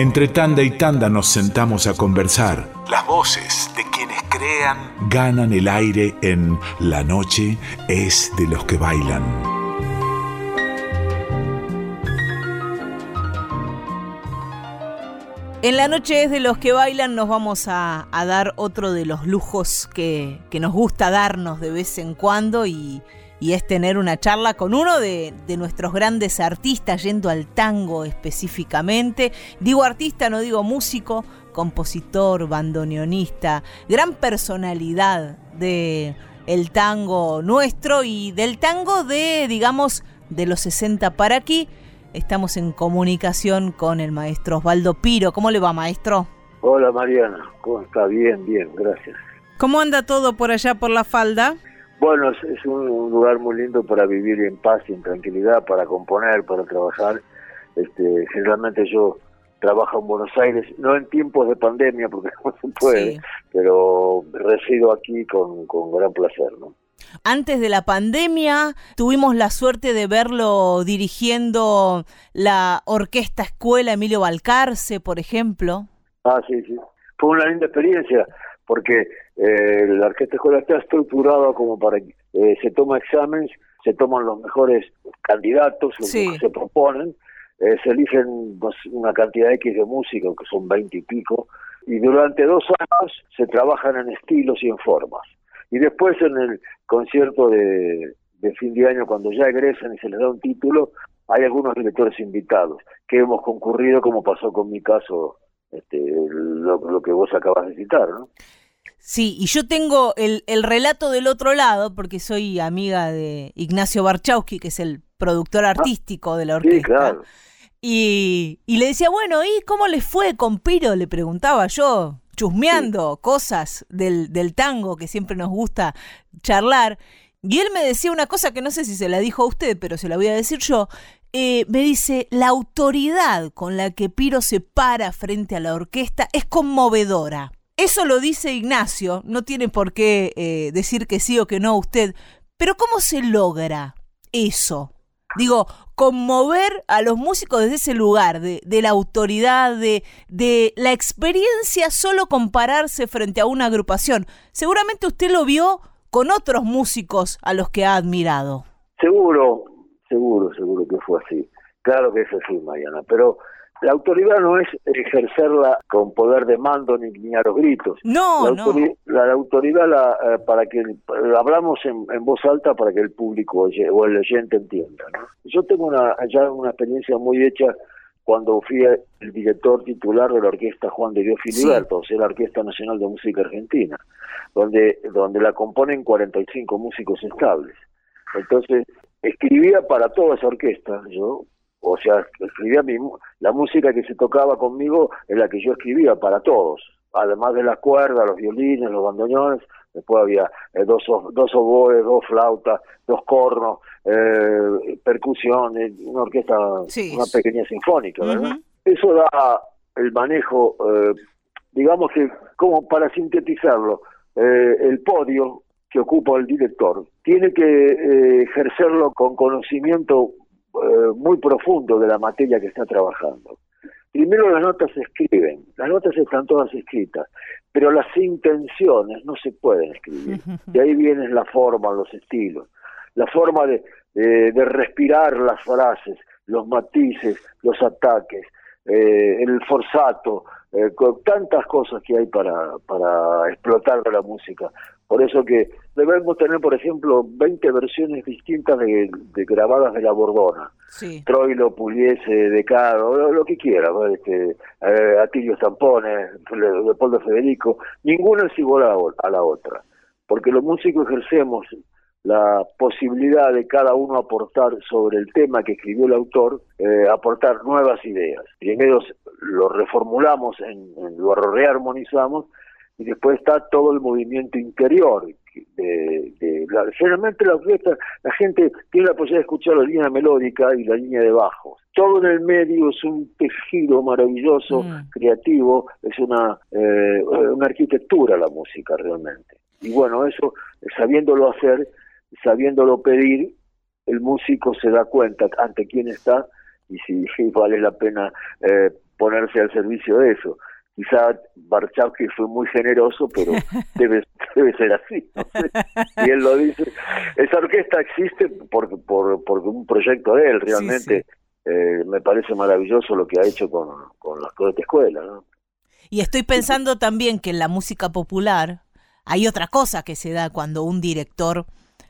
Entre tanda y tanda nos sentamos a conversar. Las voces de quienes crean ganan el aire en La noche es de los que bailan. En la noche es de los que bailan, nos vamos a, dar otro de los lujos que, que, nos gusta darnos de vez en cuando y, y es tener una charla con uno de, nuestros grandes artistas, yendo al tango específicamente. Digo artista, no digo músico, compositor, bandoneonista, gran personalidad de el tango nuestro y del tango de, digamos, de los 60 para aquí. Estamos en comunicación con el maestro Osvaldo Piro. ¿Cómo le va, maestro? Hola, Mariana. ¿Cómo está? Bien, bien, gracias. ¿Cómo anda todo por allá por la falda? Bueno, es, un, lugar muy lindo para vivir en paz y en tranquilidad, para componer, para trabajar. Este, generalmente yo trabajo en Buenos Aires, no en tiempos de pandemia, porque no se puede, pero resido aquí con, con gran placer, ¿no? Antes de la pandemia tuvimos la suerte de verlo dirigiendo la Orquesta Escuela Emilio Balcarce, por ejemplo. Ah, sí, sí. Fue una linda experiencia porque eh, la orquesta escolar está estructurada como para que eh, se toma exámenes, se toman los mejores candidatos, los que se proponen, eh, se eligen pues, una cantidad X de música, que son veinte y pico, y durante dos años se trabajan en estilos y en formas. Y después en el concierto de, de fin de año, cuando ya egresan y se les da un título, hay algunos directores invitados que hemos concurrido, como pasó con mi caso, este, lo, lo que vos acabas de citar, ¿no? Sí, y yo tengo el, el, relato del otro lado, porque soy amiga de Ignacio Barchowski, que es el productor ah, artístico de la orquesta. y, y, le decía, bueno, ¿y cómo le fue con Piro? Le preguntaba yo, chusmeando cosas del, del tango que siempre nos gusta charlar. Y él me decía una cosa que no sé si se la dijo a usted, pero se la voy a decir yo. Eh, me dice, la autoridad con la que Piro se para frente a la orquesta es conmovedora. Eso lo dice Ignacio, no tiene por qué eh, decir que sí o que no usted, pero ¿cómo se logra eso? Digo, conmover a los músicos desde ese lugar, de, la autoridad, de, de la experiencia, solo compararse frente a una agrupación. Seguramente usted lo vio con otros músicos a los que ha admirado. Seguro, seguro, seguro que fue así. Claro que es así, Mariana, pero la autoridad no es ejercerla con poder de mando ni, a los gritos. No, la autoridad, no. La, autoridad la, eh, para que hablamos en, voz alta para que el público o el oyente entienda. Yo tengo una, ya una experiencia muy hecha cuando fui el director titular de la orquesta Juan de Dios Filiberto, o sea, la Orquesta Nacional de Música Argentina, donde, donde la componen 45 músicos estables. Entonces, escribía para toda esa orquesta, yo, o sea, escribía mi, la música que se tocaba conmigo es la que yo escribía para todos, además de las cuerdas, los violines, los bandoneones, después había eh, dos, dos oboes, dos flautas, dos cornos, eh, percusión, una orquesta, una pequeña sinfónica, ¿verdad? Eso da el manejo, eh, digamos que, como para sintetizarlo, eh, el podio que ocupa el director. Tiene que ejercerlo con conocimiento eh, muy profundo de la materia que está trabajando. Primero las notas se escriben, las notas están todas escritas, pero las intenciones no se pueden escribir. De ahí viene la forma, los estilos, la forma de, de, respirar las frases, los matices, los ataques, eh, el forzato, eh, con tantas cosas que hay para, para explotar la música. Por eso que debemos tener, por ejemplo, 20 versiones distintas de, grabadas de la Bordona. Sí. Troilo, Pugliese, Decado, lo, lo que quiera, este, eh, Atilio Zampones, Leopoldo Federico, ninguna es igual a, la otra. Porque los músicos ejercemos la posibilidad de cada uno aportar sobre el tema que escribió el autor, eh, aportar nuevas ideas. Primero lo reformulamos, en, lo rearmonizamos y después está todo el movimiento interior. De, de la, generalmente la orquesta, la gente tiene la posibilidad de escuchar la línea melódica y la línea de bajos. Todo en el medio es un tejido maravilloso, mm. creativo, es una, eh, una arquitectura la música realmente. Y bueno, eso, sabiéndolo hacer, sabiéndolo pedir, el músico se da cuenta ante quién está y si vale la pena eh, ponerse al servicio de eso. Quizá Barchowski fue muy generoso, pero debe, debe ser así. Y él lo dice. Esa orquesta existe por, por, por un proyecto de él, realmente. Eh, me parece maravilloso lo que ha hecho con, con las de escuela. ¿no? Y estoy pensando también que en la música popular hay otra cosa que se da cuando un director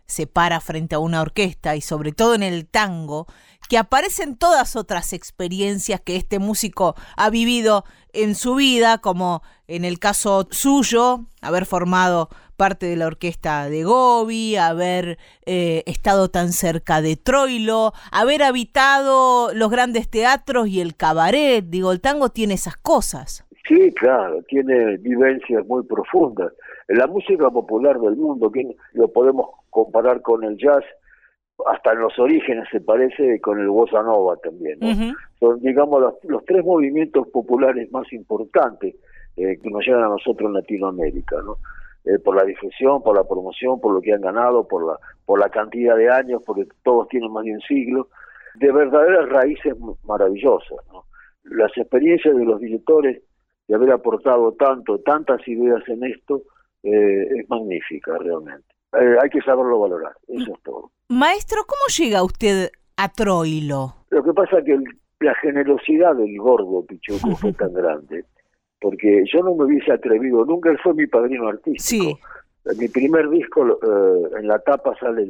se para frente a una orquesta y sobre todo en el tango, que aparecen todas otras experiencias que este músico ha vivido en su vida, como en el caso suyo, haber formado parte de la orquesta de Gobi, haber eh, estado tan cerca de Troilo, haber habitado los grandes teatros y el cabaret. Digo, el tango tiene esas cosas. Sí, claro, tiene vivencias muy profundas. La música popular del mundo, que lo podemos comparar con el jazz, hasta en los orígenes se parece con el bossa nova también. Son, digamos, los, tres movimientos populares más importantes eh, que nos llegan a nosotros en Latinoamérica, ¿no? Eh, por la difusión, por la promoción, por lo que han ganado, por la, por la cantidad de años, porque todos tienen más de un siglo, de verdaderas raíces maravillosas. ¿no? Las experiencias de los directores de haber aportado tanto, tantas ideas en esto, eh, es magnífica realmente. Eh, hay que saberlo valorar, eso es todo. Maestro, ¿cómo llega usted a Troilo? Lo que pasa es que la generosidad del gordo Pichuco fue tan grande, porque yo no me hubiese atrevido, nunca él fue mi padrino artístico. Sí. mi primer disco, eh, en la tapa sale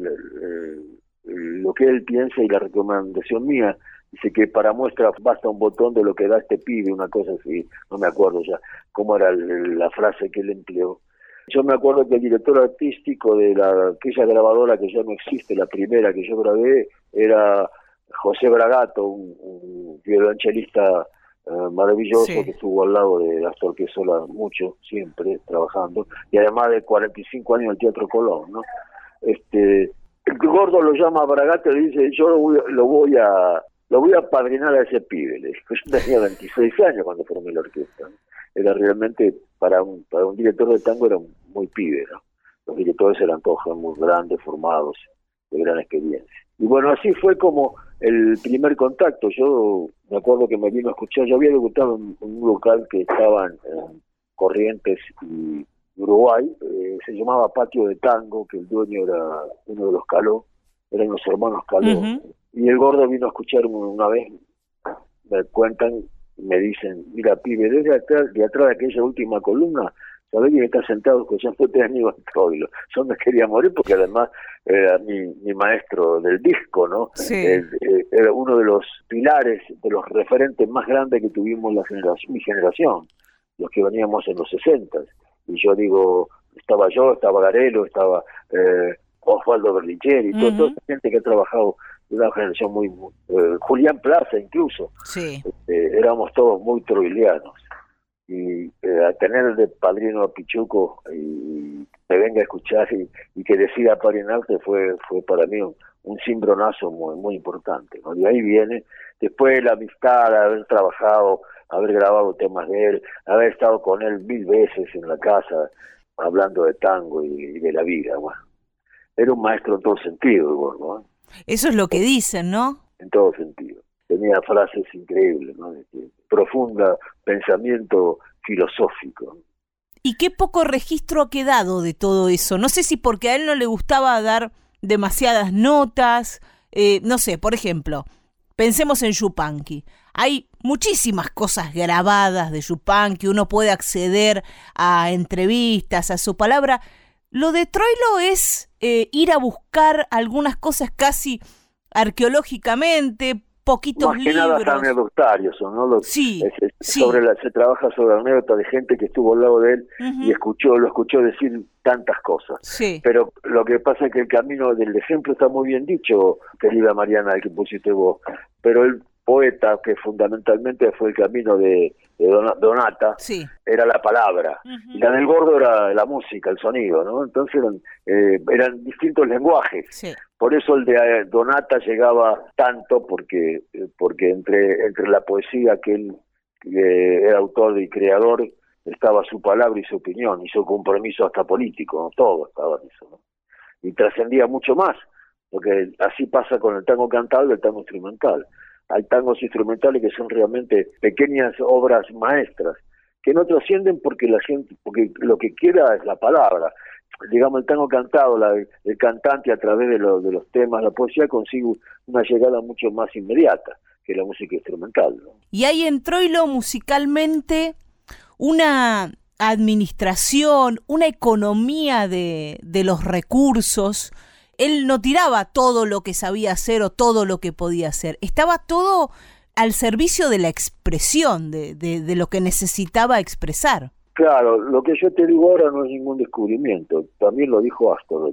lo que él piensa y la recomendación mía. Dice que para muestra basta un botón de lo que da este pibe, una cosa así, no me acuerdo ya cómo era la frase que él empleó. Yo me acuerdo que el director artístico de la, aquella grabadora que ya no existe, la primera que yo grabé, era José Bragato, un, violonchelista eh, maravilloso que estuvo al lado de Astor Piazzolla mucho, siempre trabajando, y además de 45 años en el Teatro Colón, ¿no? Este, el gordo lo llama a Bragato y le dice, yo lo voy, lo voy a lo voy a padrinar a ese pibe, le dijo. Yo tenía 26 años cuando formé la orquesta. Era realmente, para un, para un director de tango era muy pibe, ¿no? Los directores eran todos muy grandes, formados, de gran experiencia. Y bueno, así fue como el primer contacto. Yo me acuerdo que me vino a escuchar, yo había debutado en, un local que estaba en, Corrientes y Uruguay, eh, se llamaba Patio de Tango, que el dueño era uno de los Caló, eran los hermanos Caló. Y el gordo vino a escuchar una vez, me cuentan, me dicen, mira, pibe, desde atrás, de atrás de aquella última columna, ¿sabés quién está sentado escuchando amigo de Troilo? Yo me quería morir porque además era mi, mi maestro del disco, ¿no? Sí. Eh, era uno de los pilares, de los referentes más grandes que tuvimos la generación, mi generación, los que veníamos en los 60. Y yo digo, estaba yo, estaba Garelo, estaba eh, Osvaldo Berlicheri, toda esa gente que ha trabajado una generación muy, eh, Julián Plaza incluso sí. Este, éramos todos muy troilianos y eh, a tener de padrino a Pichuco y me venga a escuchar y, que decida padrinarte fue fue para mí un, un cimbronazo muy muy importante ¿no? y ahí viene después la amistad haber trabajado haber grabado temas de él haber estado con él mil veces en la casa hablando de tango y, de la vida bueno era un maestro en todo sentido ¿no? Eso es lo que dicen, ¿no? En todo sentido. Tenía frases increíbles, ¿no? profunda pensamiento filosófico. Y qué poco registro ha quedado de todo eso. No sé si porque a él no le gustaba dar demasiadas notas. Eh, no sé, por ejemplo, pensemos en Yupanqui. Hay muchísimas cosas grabadas de Yupanqui, uno puede acceder a entrevistas, a su palabra. Lo de Troilo es eh, ir a buscar algunas cosas casi arqueológicamente, poquitos Más que nada anecdotarios, ¿no? sí, Sobre la, se trabaja sobre anécdotas de gente que estuvo al lado de él y escuchó, lo escuchó decir tantas cosas. Sí. Pero lo que pasa es que el camino del ejemplo está muy bien dicho, querida Mariana, el que pusiste vos. Pero el poeta, que fundamentalmente fue el camino de, Donata, era la palabra. Y la del gordo era la música, el sonido, ¿no? Entonces eran, eh, eran distintos lenguajes. Por eso el de eh, Donata llegaba tanto, porque, porque entre, entre la poesía que él era autor y creador, estaba su palabra y su opinión, y su compromiso hasta político, todo estaba en eso, ¿no? Y trascendía mucho más, porque así pasa con el tango cantado y el tango instrumental hay tangos instrumentales que son realmente pequeñas obras maestras que no trascienden porque la gente porque lo que quiera es la palabra. Digamos el tango cantado la, el cantante a través de, de los temas la poesía consigue una llegada mucho más inmediata que la música instrumental y ahí en Troilo musicalmente una administración, una economía de, de los recursos, él no tiraba todo lo que sabía hacer o todo lo que podía hacer, estaba todo al servicio de la expresión, de, de, lo que necesitaba expresar. Claro, lo que yo te digo ahora no es ningún descubrimiento, también lo dijo Astor,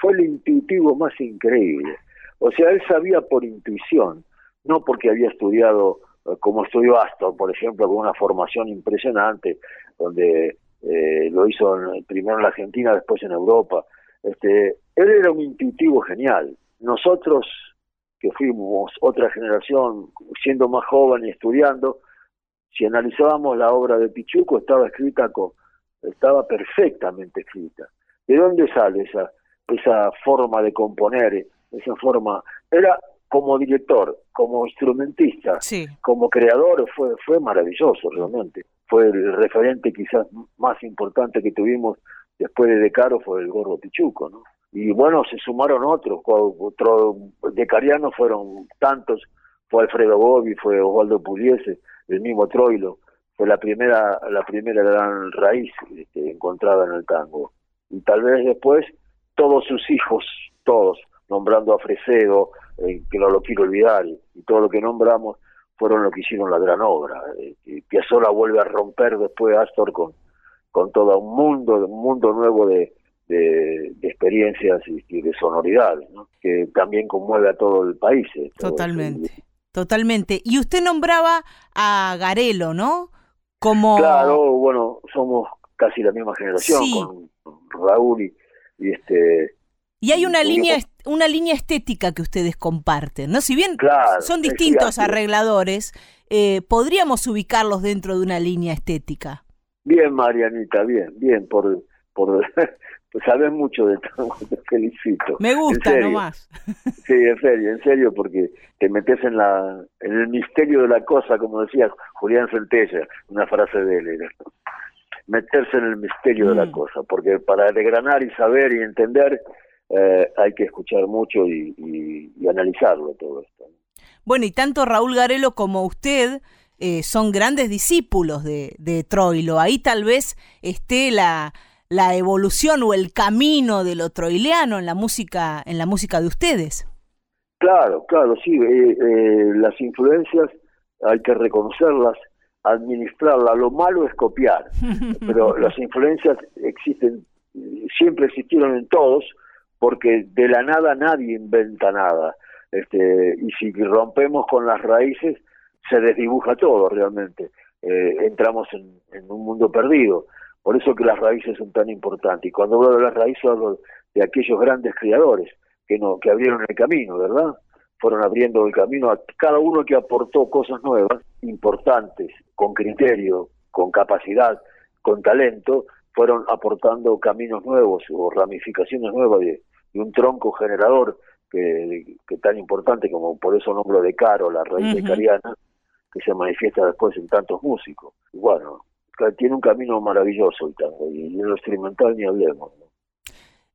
fue el intuitivo más increíble. O sea, él sabía por intuición, no porque había estudiado eh, como estudió Astor, por ejemplo, con una formación impresionante, donde eh, lo hizo primero en la Argentina, después en Europa, este, él era un intuitivo genial. Nosotros, que fuimos otra generación, siendo más joven y estudiando, si analizábamos la obra de Pichuco, estaba escrita con, estaba perfectamente escrita. ¿De dónde sale esa, esa forma de componer, esa forma? Era como director, como instrumentista, como creador, fue, fue maravilloso realmente. Fue el referente quizás más importante que tuvimos después de Decaro fue el Gordo Pichuco, ¿no? Y bueno, se sumaron otros, otros decarianos fueron tantos, fue Alfredo Gobi, fue Osvaldo Puliese, el mismo Troilo, fue la primera, la primera gran raíz este, encontrada en el tango. Y tal vez después todos sus hijos, todos, nombrando a Fresedo, eh, que no lo quiero olvidar, y, todo lo que nombramos, fueron lo que hicieron la gran obra. Eh, Piazzolla vuelve a romper después Astor con, con todo un mundo, un mundo nuevo de, de, experiencias y, de sonoridades, que también conmueve a todo el país. Eh, totalmente, totalmente. Y usted nombraba a Garelo, ¿no? Como... Claro, bueno, somos casi la misma generación con Raúl y, este... Y hay una línea una línea estética que ustedes comparten, ¿no? Si bien son distintos arregladores, eh, podríamos ubicarlos dentro de una línea estética. Bien, Marianita, bien, bien, por, por sabes mucho de todo, te felicito. Me gusta nomás. Sí, en serio, en serio, porque te metes en la en el misterio de la cosa, como decía Julián Centella, una frase de él, meterse en el misterio de la mm. cosa, porque para desgranar y saber y entender eh, hay que escuchar mucho y, y analizarlo todo esto. Bueno, y tanto Raúl Garelo como usted eh, son grandes discípulos de, de, Troilo. Ahí tal vez esté la, la evolución o el camino de lo troileano en la música, en la música de ustedes. Claro, claro, sí. Eh, eh, las influencias hay que reconocerlas, administrarlas. Lo malo es copiar, pero las influencias existen, siempre existieron en todos, porque de la nada nadie inventa nada. Este, y si rompemos con las raíces, se desdibuja todo realmente. Eh, entramos en, un mundo perdido. Por eso que las raíces son tan importantes. Y cuando hablo de las raíces hablo de aquellos grandes criadores que, no, que abrieron el camino, ¿verdad? Fueron abriendo el camino a cada uno que aportó cosas nuevas, importantes, con criterio, con capacidad, con talento, fueron aportando caminos nuevos o ramificaciones nuevas de, un tronco generador que, que, tan importante como por eso nombro de Caro, la raíz de Cariana, que se manifiesta después en tantos músicos. bueno, tiene un camino maravilloso el tango, y en lo instrumental ni hablemos.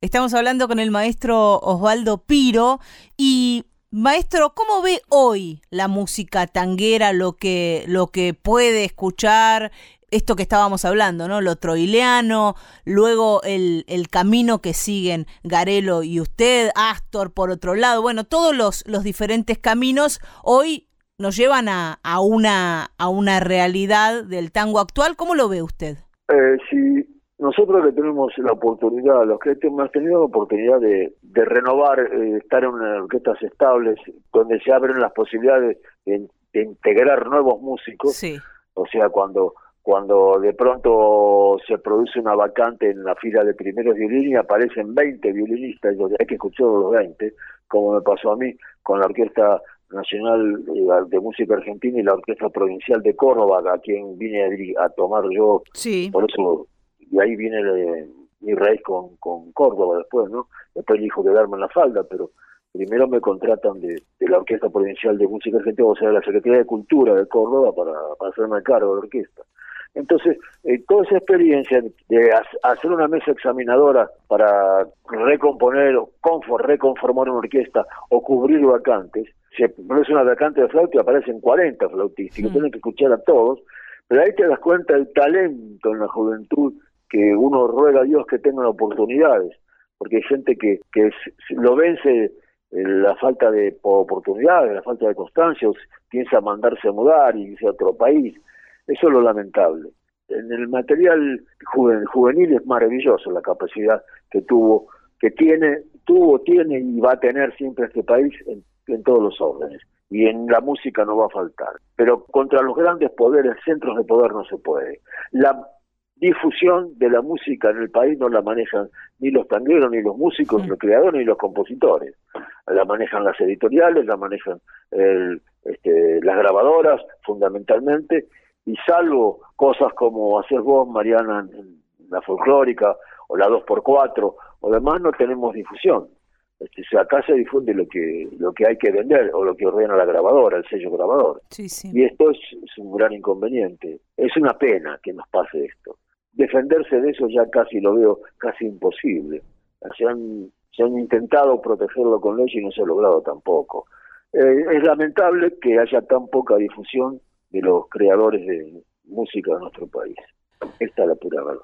Estamos hablando con el maestro Osvaldo Piro y Maestro, ¿cómo ve hoy la música tanguera, lo que, lo que puede escuchar, esto que estábamos hablando, ¿no? Lo troileano, luego el, el camino que siguen Garelo y usted, Astor por otro lado, bueno, todos los, los diferentes caminos hoy nos llevan a, a, una, a una realidad del tango actual. ¿Cómo lo ve usted? Eh, sí, nosotros que tenemos la oportunidad, los que hemos tenido la oportunidad de, de renovar, eh, estar en orquestas estables, donde se abren las posibilidades de, integrar nuevos músicos, sí. o sea, cuando cuando de pronto se produce una vacante en la fila de primeros violines y aparecen 20 violinistas, y hay que escuchar los 20, como me pasó a mí con la orquesta Nacional eh, de Música Argentina y la Orquesta Provincial de Córdoba, a quien vine a, tomar yo. Sí. Por eso, y ahí viene mi raíz con, con Córdoba después, ¿no? Después dijo quedarme en la falda, pero primero me contratan de, la Orquesta Provincial de Música Argentina, o sea, de la Secretaría de Cultura de Córdoba para, para hacerme cargo de la orquesta. Entonces, eh, toda esa experiencia de hacer una mesa examinadora para recomponer, conform, reconformar una orquesta o cubrir vacantes, si pones una vacante de flauta y aparecen 40 flautistas, mm. tienen que escuchar a todos, pero ahí te das cuenta del talento en la juventud que uno ruega a Dios que tengan oportunidades, porque hay gente que, que lo vence eh, la falta de oportunidades, la falta de constancia, piensa mandarse a mudar y irse a otro país. Eso es lo lamentable. En el material juvenil es maravilloso la capacidad que tuvo, que tiene, tuvo, tiene y va a tener siempre este país en, en todos los órdenes. Y en la música no va a faltar. Pero contra los grandes poderes, centros de poder no se puede. La difusión de la música en el país no la manejan ni los tangueros, ni los músicos, ni los creadores, ni los compositores. La manejan las editoriales, la manejan el, este, las grabadoras, fundamentalmente, y salvo cosas como hacer vos, Mariana, en la folclórica, o la 2x4, o demás, no tenemos difusión. Este, acá se difunde lo que lo que hay que vender o lo que ordena la grabadora, el sello grabador. Y esto es, un gran inconveniente. Es una pena que nos pase esto. Defenderse de eso ya casi lo veo casi imposible. Se han, se han intentado protegerlo con ley y no se ha logrado tampoco. Eh, es lamentable que haya tan poca difusión de los creadores de música de nuestro país. Esta es la pura verdad.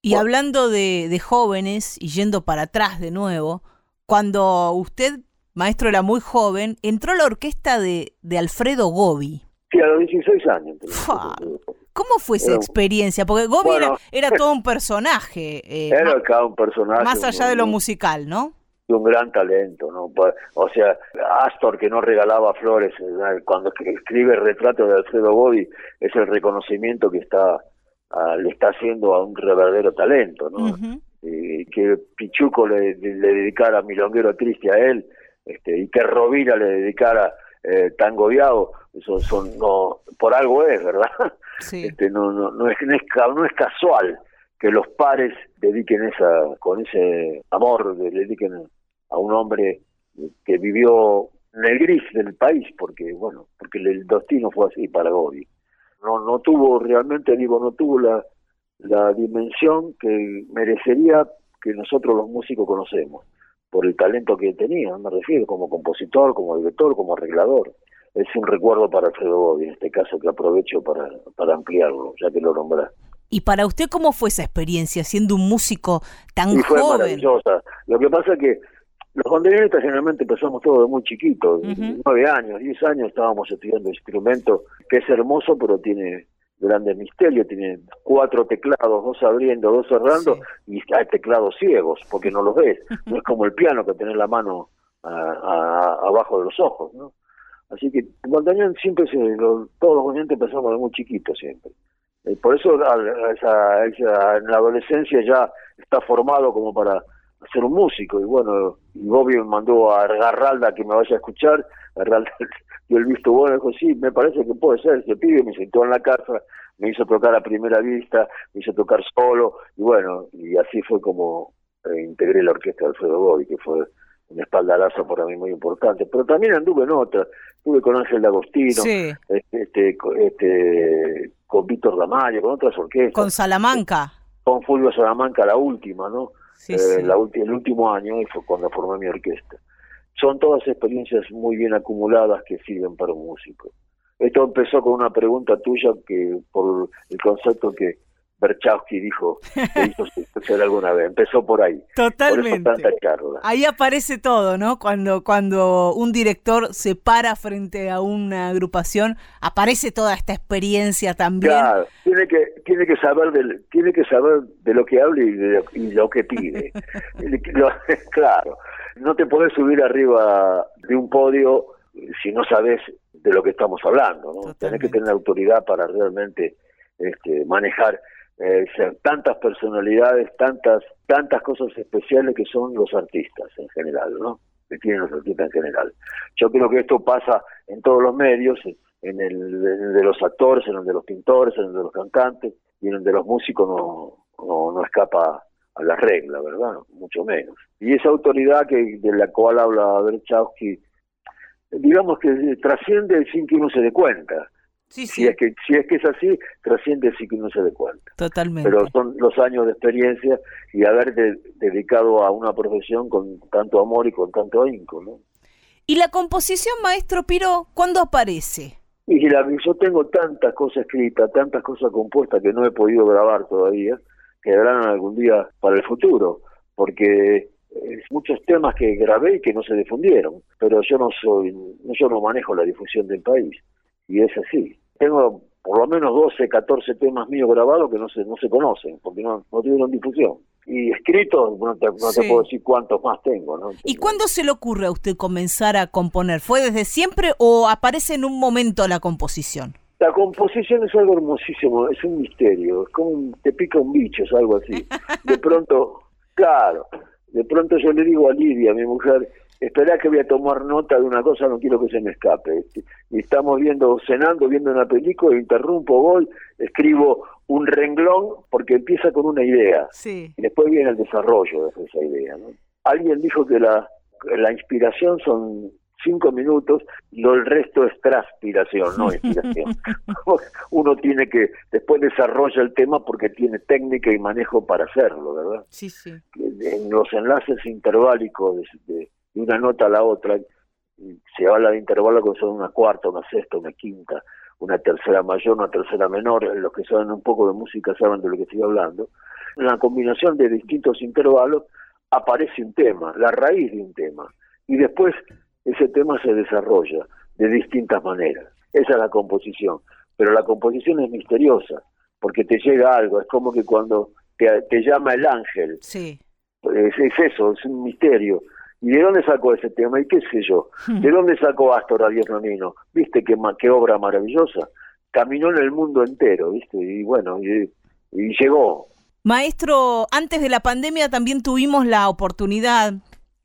Y hablando de, de, jóvenes, y yendo para atrás de nuevo, cuando usted, maestro, era muy joven, entró a la orquesta de, de Alfredo Gobi. Sí, a los 16 años. ¿Cómo fue esa experiencia? Porque Gobi era, todo un personaje. Eh, era cada un personaje. Más allá de lo musical, ¿no? un gran talento, ¿no? O sea, Astor que no regalaba flores, cuando escribe el retrato de Alfredo Bodi, es el reconocimiento que está ah, le está haciendo a un verdadero talento, ¿no? Y que Pichuco le, dedicara Milonguero Triste a él, este, y que Rovira le dedicara eh, Tango eso son, no, por algo es, ¿verdad? Este, no, no, no, es, no, es, no es casual que los pares dediquen esa, con ese amor, le dediquen a un hombre que vivió en el gris del país, porque bueno, porque el destino fue así para Gobi. No, no tuvo realmente, digo, no tuvo la, la dimensión que merecería que nosotros los músicos conocemos, por el talento que tenía, me refiero, como compositor, como director, como arreglador. Es un recuerdo para Alfredo Gobi, en este caso que aprovecho para, para ampliarlo, ya que lo nombraste. ¿Y para usted cómo fue esa experiencia siendo un músico tan y fue maravillosa. Lo que pasa es que los bandoneonistas generalmente empezamos todos de muy chiquitos, nueve años, diez años estábamos estudiando instrumento que es hermoso pero tiene grandes misterios, tiene cuatro teclados, dos abriendo, dos cerrando y hay teclados ciegos porque no los ves, no es como el piano que tenés la mano abajo de los ojos, ¿no? Así que bandoneón siempre se, todos los oyentes empezamos de muy chiquitos siempre. Eh, por eso esa, en la adolescencia ya está formado como para ser un músico y bueno y Bobby me mandó a Garralda que me vaya a escuchar Garralda dio el visto bueno dijo sí me parece que puede ser ese pibe me sentó en la casa me hizo tocar a primera vista me hizo tocar solo y bueno y así fue como eh, integré la orquesta de Alfredo Bobby que fue un espaldarazo para mí muy importante. Pero también anduve en otra estuve con Ángel D'Agostino este, este, este con Víctor Damario con otras orquestas. Con Salamanca. Con Fulvio Salamanca la última no eh, la el último año y fue cuando formé mi orquesta. Son todas experiencias muy bien acumuladas que sirven para un músico. Esto empezó con una pregunta tuya que por el concepto que Berchowski dijo que hizo suceder alguna vez. Empezó por ahí. Totalmente. Ahí aparece todo, ¿no? Cuando, cuando un director se para frente a una agrupación, aparece toda esta experiencia también. Claro, tiene que, tiene que saber de, tiene que saber de lo que habla y de lo, que pide. claro, no te puedes subir arriba de un podio si no sabes de lo que estamos hablando, ¿no? Tienes que tener autoridad para realmente este, manejar eh, tantas personalidades, tantas tantas cosas especiales que son los artistas en general, ¿no? Que tienen los artistas en general. Yo creo que esto pasa en todos los medios, en el, de los actores, en el de los pintores, en el de los cantantes y en el de los músicos no, no, no escapa a la regla, ¿verdad? Mucho menos. Y esa autoridad que de la cual habla Berchowski, digamos que trasciende sin que uno se dé cuenta. Sí, sí. Si es que si es que es así, trasciende sin que uno se dé cuenta. Totalmente. Pero son los años de experiencia y haber dedicado a una profesión con tanto amor y con tanto ahínco, ¿no? ¿Y la composición, maestro Piro, cuándo aparece? Y la, yo tengo tantas cosas escritas, tantas cosas compuestas que no he podido grabar todavía, quedarán algún día para el futuro, porque muchos temas que grabé y que no se difundieron, pero yo no soy, yo no manejo la difusión del país, y es así. Tengo por lo menos 12, 14 temas míos grabados que no se, no se conocen, porque no, no tuvieron difusión. Y escritos, no, te, no te, puedo decir cuántos más tengo. ¿no? ¿Y cuándo se le ocurre a usted comenzar a componer? ¿Fue desde siempre o aparece en un momento la composición? La composición es algo hermosísimo, es un misterio, es como te pica un bicho, es algo así. De pronto, claro, de pronto yo le digo a Lidia, mi mujer, espera que voy a tomar nota de una cosa, no quiero que se me escape. Y estamos viendo, cenando, viendo una película, interrumpo, voy, escribo un renglón porque empieza con una idea. Sí. Y después viene el desarrollo de esa idea. ¿no? Alguien dijo que la, la inspiración son cinco minutos, lo el resto es transpiración, no inspiración. Uno tiene que, después desarrolla el tema porque tiene técnica y manejo para hacerlo, ¿verdad? Sí, sí. En los enlaces interválicos de, una nota a la otra, se habla de intervalos que son una cuarta, una sexta, una quinta, una tercera mayor, una tercera menor, los que saben un poco de música saben de lo que estoy hablando. En la combinación de distintos intervalos aparece un tema, la raíz de un tema, y después ese tema se desarrolla de distintas maneras. Esa es la composición. Pero la composición es misteriosa, porque te llega algo, es como que cuando te, llama el ángel. Sí. Es, eso, es un misterio. ¿Y de dónde sacó ese tema? ¿Y qué sé yo? Hmm. ¿De dónde sacó Astor a Dios Nonino? ¿Viste qué, qué obra maravillosa? Caminó en el mundo entero, ¿viste? Y bueno, y llegó. Maestro, antes de la pandemia también tuvimos la oportunidad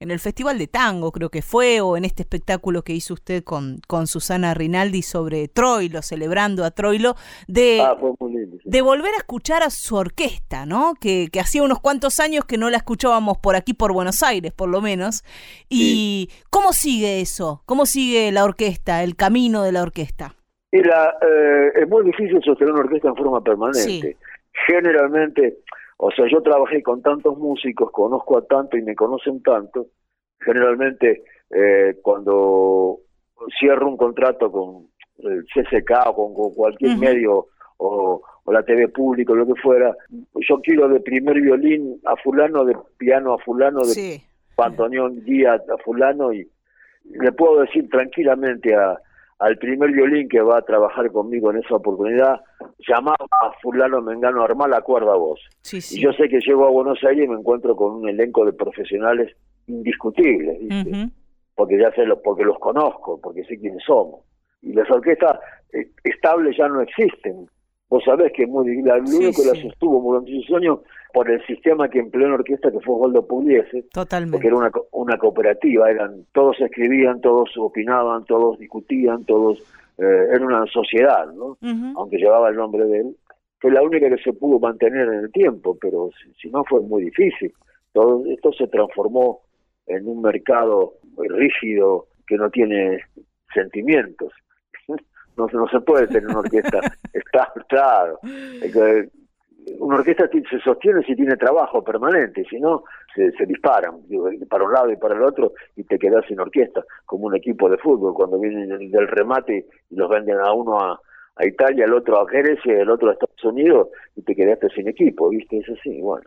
en el Festival de Tango, creo que fue, o en este espectáculo que hizo usted con, con Susana Rinaldi sobre Troilo, celebrando a Troilo, de, ah, de volver a escuchar a su orquesta, ¿no? Que, que, hacía unos cuantos años que no la escuchábamos por aquí, por Buenos Aires, por lo menos. ¿Y cómo sigue eso? ¿Cómo sigue la orquesta, el camino de la orquesta? Mira, eh, es muy difícil sostener una orquesta en forma permanente. Generalmente o sea, yo trabajé con tantos músicos, conozco a tanto y me conocen tanto. Generalmente, eh, cuando cierro un contrato con el CCK o con, cualquier medio o, la TV pública o lo que fuera, yo quiero de primer violín a fulano, de piano a fulano, de sí. pantoneón guía a fulano y le puedo decir tranquilamente a, al primer violín que va a trabajar conmigo en esa oportunidad, llamaba a fulano Mengano a armar la cuerda voz. Y yo sé que llego a Buenos Aires y me encuentro con un elenco de profesionales indiscutibles, porque ya sé lo, porque los conozco, porque sé quiénes somos. Y las orquestas eh, estables ya no existen. Vos sabés que muy, la, único que la sostuvo durante sus años por el sistema que empleó en orquesta que fue Goldo Pugliese. Totalmente. Porque era una, una cooperativa, eran todos escribían, todos opinaban, todos discutían, todos eh, era una sociedad, ¿no? Aunque llevaba el nombre de él. Fue la única que se pudo mantener en el tiempo, pero si, no fue muy difícil. Todo esto se transformó en un mercado rígido que no tiene sentimientos. No, no se puede tener una orquesta está claro una orquesta se sostiene si tiene trabajo permanente, si no, se, disparan para un lado y para el otro y te quedas sin orquesta, como un equipo de fútbol, cuando vienen del remate y los venden a uno a, Italia, al otro a y el otro a Estados Unidos y te quedaste sin equipo, ¿viste? Es así, bueno.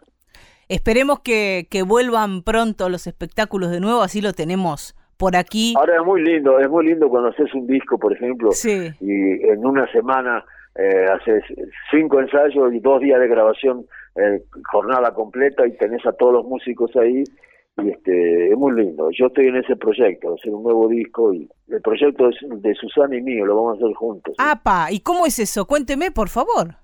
Esperemos que, que vuelvan pronto los espectáculos de nuevo, así lo tenemos por aquí. Ahora es muy lindo, es muy lindo cuando haces un disco, por ejemplo, sí. y en una semana eh, haces cinco ensayos y dos días de grabación, eh, jornada completa y tenés a todos los músicos ahí y este es muy lindo. Yo estoy en ese proyecto, hacer un nuevo disco y el proyecto es de Susana y mío, lo vamos a hacer juntos. ¡Apa! ¿Y cómo es eso? Cuénteme, por favor.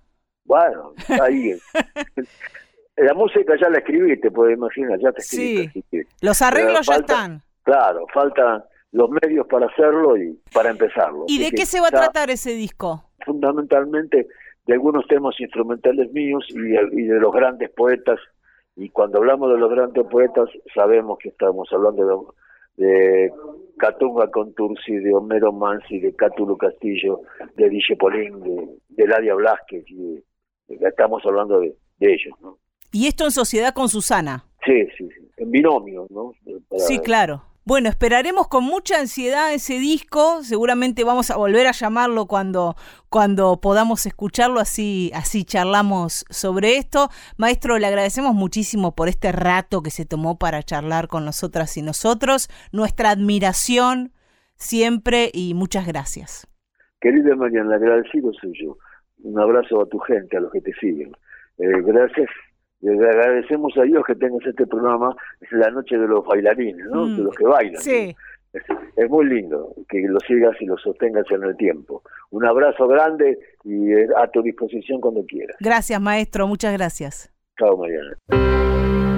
Bueno, ahí. la música ya la escribí, te puedes imaginar, ya te escribí. Sí. Los arreglos ya están. Claro, faltan los medios para hacerlo y para empezarlo. ¿Y de qué se va a tratar ese disco? fundamentalmente de algunos temas instrumentales míos y de, los grandes poetas Y cuando hablamos de los grandes poetas, sabemos que estamos hablando de, de Catunga Contursi, de Homero Mansi, de Cátulo Castillo, de Dice Polín, de, de Ladia Blasquez, y estamos hablando de, ellos, ¿no? Y esto en sociedad con Susana. Sí, sí, sí. en binomio, ¿no? Sí, claro. Bueno, esperaremos con mucha ansiedad ese disco. Seguramente vamos a volver a llamarlo cuando, cuando podamos escucharlo, así, así charlamos sobre esto. Maestro, le agradecemos muchísimo por este rato que se tomó para charlar con nosotras y nosotros. Nuestra admiración siempre y muchas gracias. Querida Mariana, agradecido soy yo. Un abrazo a tu gente, a los que te siguen. Eh, gracias le agradecemos a Dios que tengas este programa, es la noche de los bailarines, ¿no? Mm, de los que bailan. Sí. Es, muy lindo que lo sigas y lo sostengas en el tiempo. Un abrazo grande y eh, a tu disposición cuando quieras. Gracias, maestro. Muchas gracias. Chao, Mariana.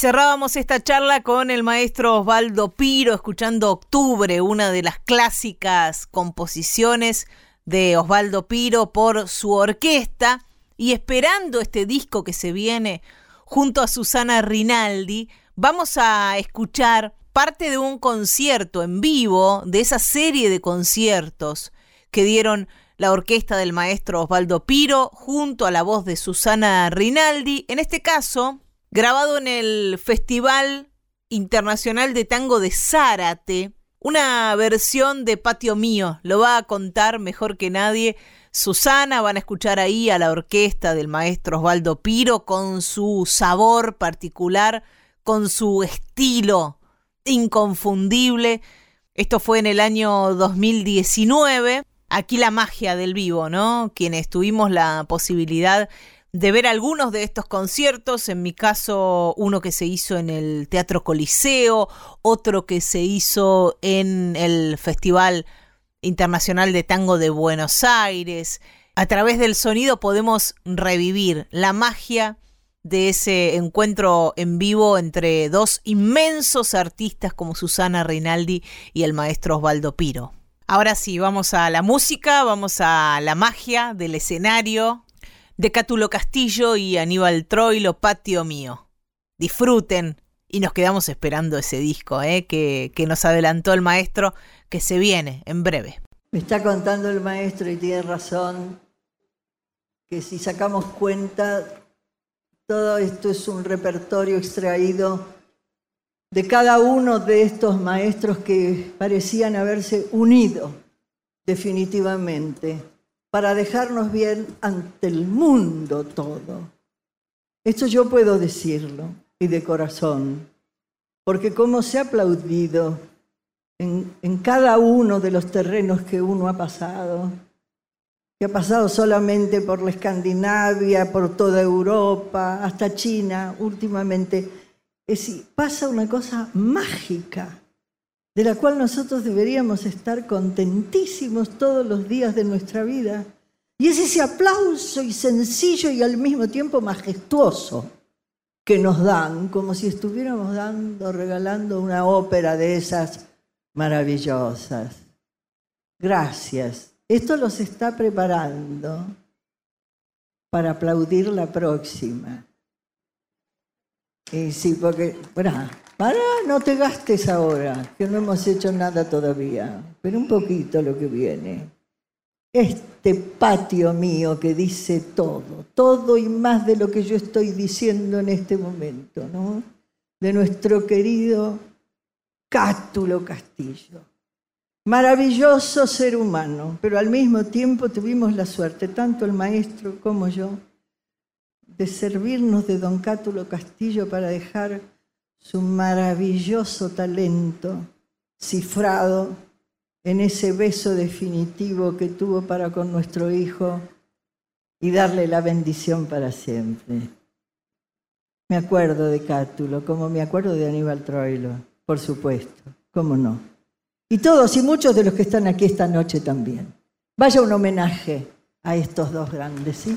Cerrábamos esta charla con el maestro Osvaldo Piro, escuchando Octubre, una de las clásicas composiciones de Osvaldo Piro por su orquesta, y esperando este disco que se viene junto a Susana Rinaldi, vamos a escuchar parte de un concierto en vivo, de esa serie de conciertos que dieron la orquesta del maestro Osvaldo Piro junto a la voz de Susana Rinaldi, en este caso grabado en el Festival Internacional de Tango de Zárate, una versión de Patio Mío, lo va a contar mejor que nadie Susana, van a escuchar ahí a la orquesta del maestro Osvaldo Piro con su sabor particular, con su estilo inconfundible. Esto fue en el año 2019. Aquí la magia del vivo, ¿no? Quienes tuvimos la posibilidad de ver algunos de estos conciertos, en mi caso uno que se hizo en el Teatro Coliseo, otro que se hizo en el Festival Internacional de Tango de Buenos Aires. A través del sonido podemos revivir la magia de ese encuentro en vivo entre dos inmensos artistas como Susana Rinaldi y el maestro Osvaldo Piro. Ahora sí, vamos a la música, vamos a la magia del escenario de Cátulo Castillo y Aníbal Troilo, Patio Mío. Disfruten y nos quedamos esperando ese disco ¿eh? que, que nos adelantó el maestro que se viene en breve. Me está contando el maestro y tiene razón que si sacamos cuenta, todo esto es un repertorio extraído de cada uno de estos maestros que parecían haberse unido definitivamente para dejarnos bien ante el mundo todo. Esto yo puedo decirlo y de corazón, porque como se ha aplaudido en, cada uno de los terrenos que uno ha pasado, que ha pasado solamente por la Escandinavia, por toda Europa, hasta China últimamente, es, pasa una cosa mágica, de la cual nosotros deberíamos estar contentísimos todos los días de nuestra vida. Y es ese aplauso y sencillo y al mismo tiempo majestuoso que nos dan, como si estuviéramos dando, regalando una ópera de esas maravillosas. Gracias. Esto los está preparando para aplaudir la próxima. Y sí, porque, para, para, no te gastes ahora, que no hemos hecho nada todavía, pero un poquito lo que viene. Este patio mío que dice todo, todo y más de lo que yo estoy diciendo en este momento, ¿no? De nuestro querido Cátulo Castillo. Maravilloso ser humano, pero al mismo tiempo tuvimos la suerte, tanto el maestro como yo, de servirnos de don Cátulo Castillo para dejar su maravilloso talento cifrado en ese beso definitivo que tuvo para con nuestro hijo y darle la bendición para siempre. Me acuerdo de Cátulo, como me acuerdo de Aníbal Troilo. Por supuesto, cómo no. Y todos y muchos de los que están aquí esta noche también. Vaya un homenaje a estos dos grandes, ¿sí?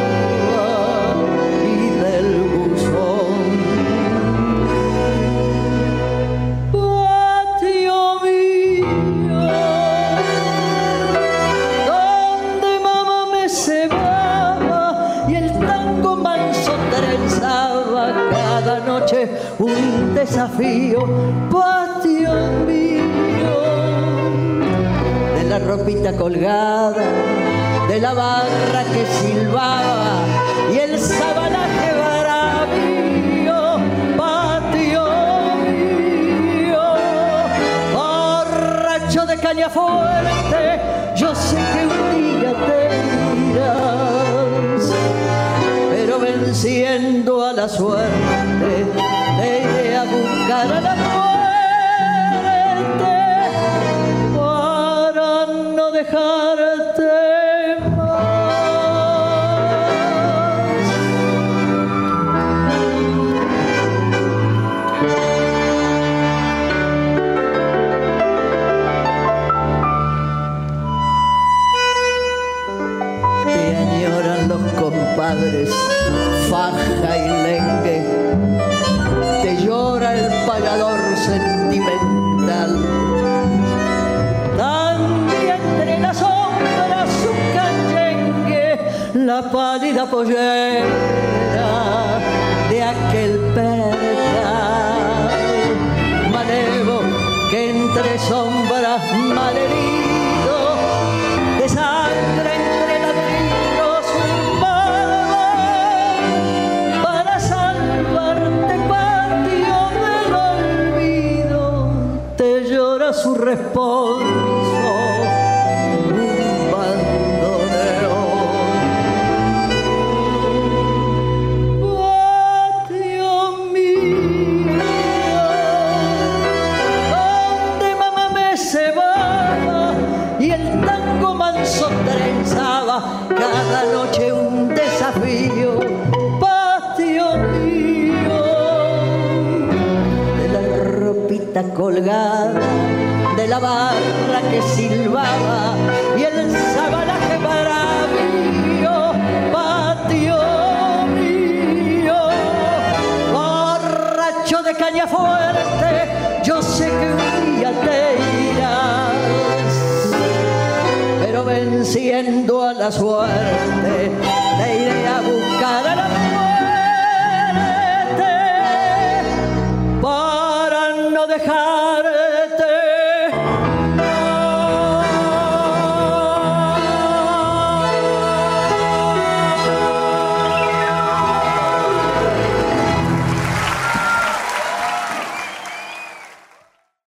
desafío, patio mío, de la ropita colgada, de la barra que silbaba y el sabanaje bravío, patio mío, borracho de caña fuerte, yo sé que un día te irás, pero venciendo a la suerte, a buscar pálida pollera de aquel percal. Malevo que entre sombras malherido de sangre su responso pero venciendo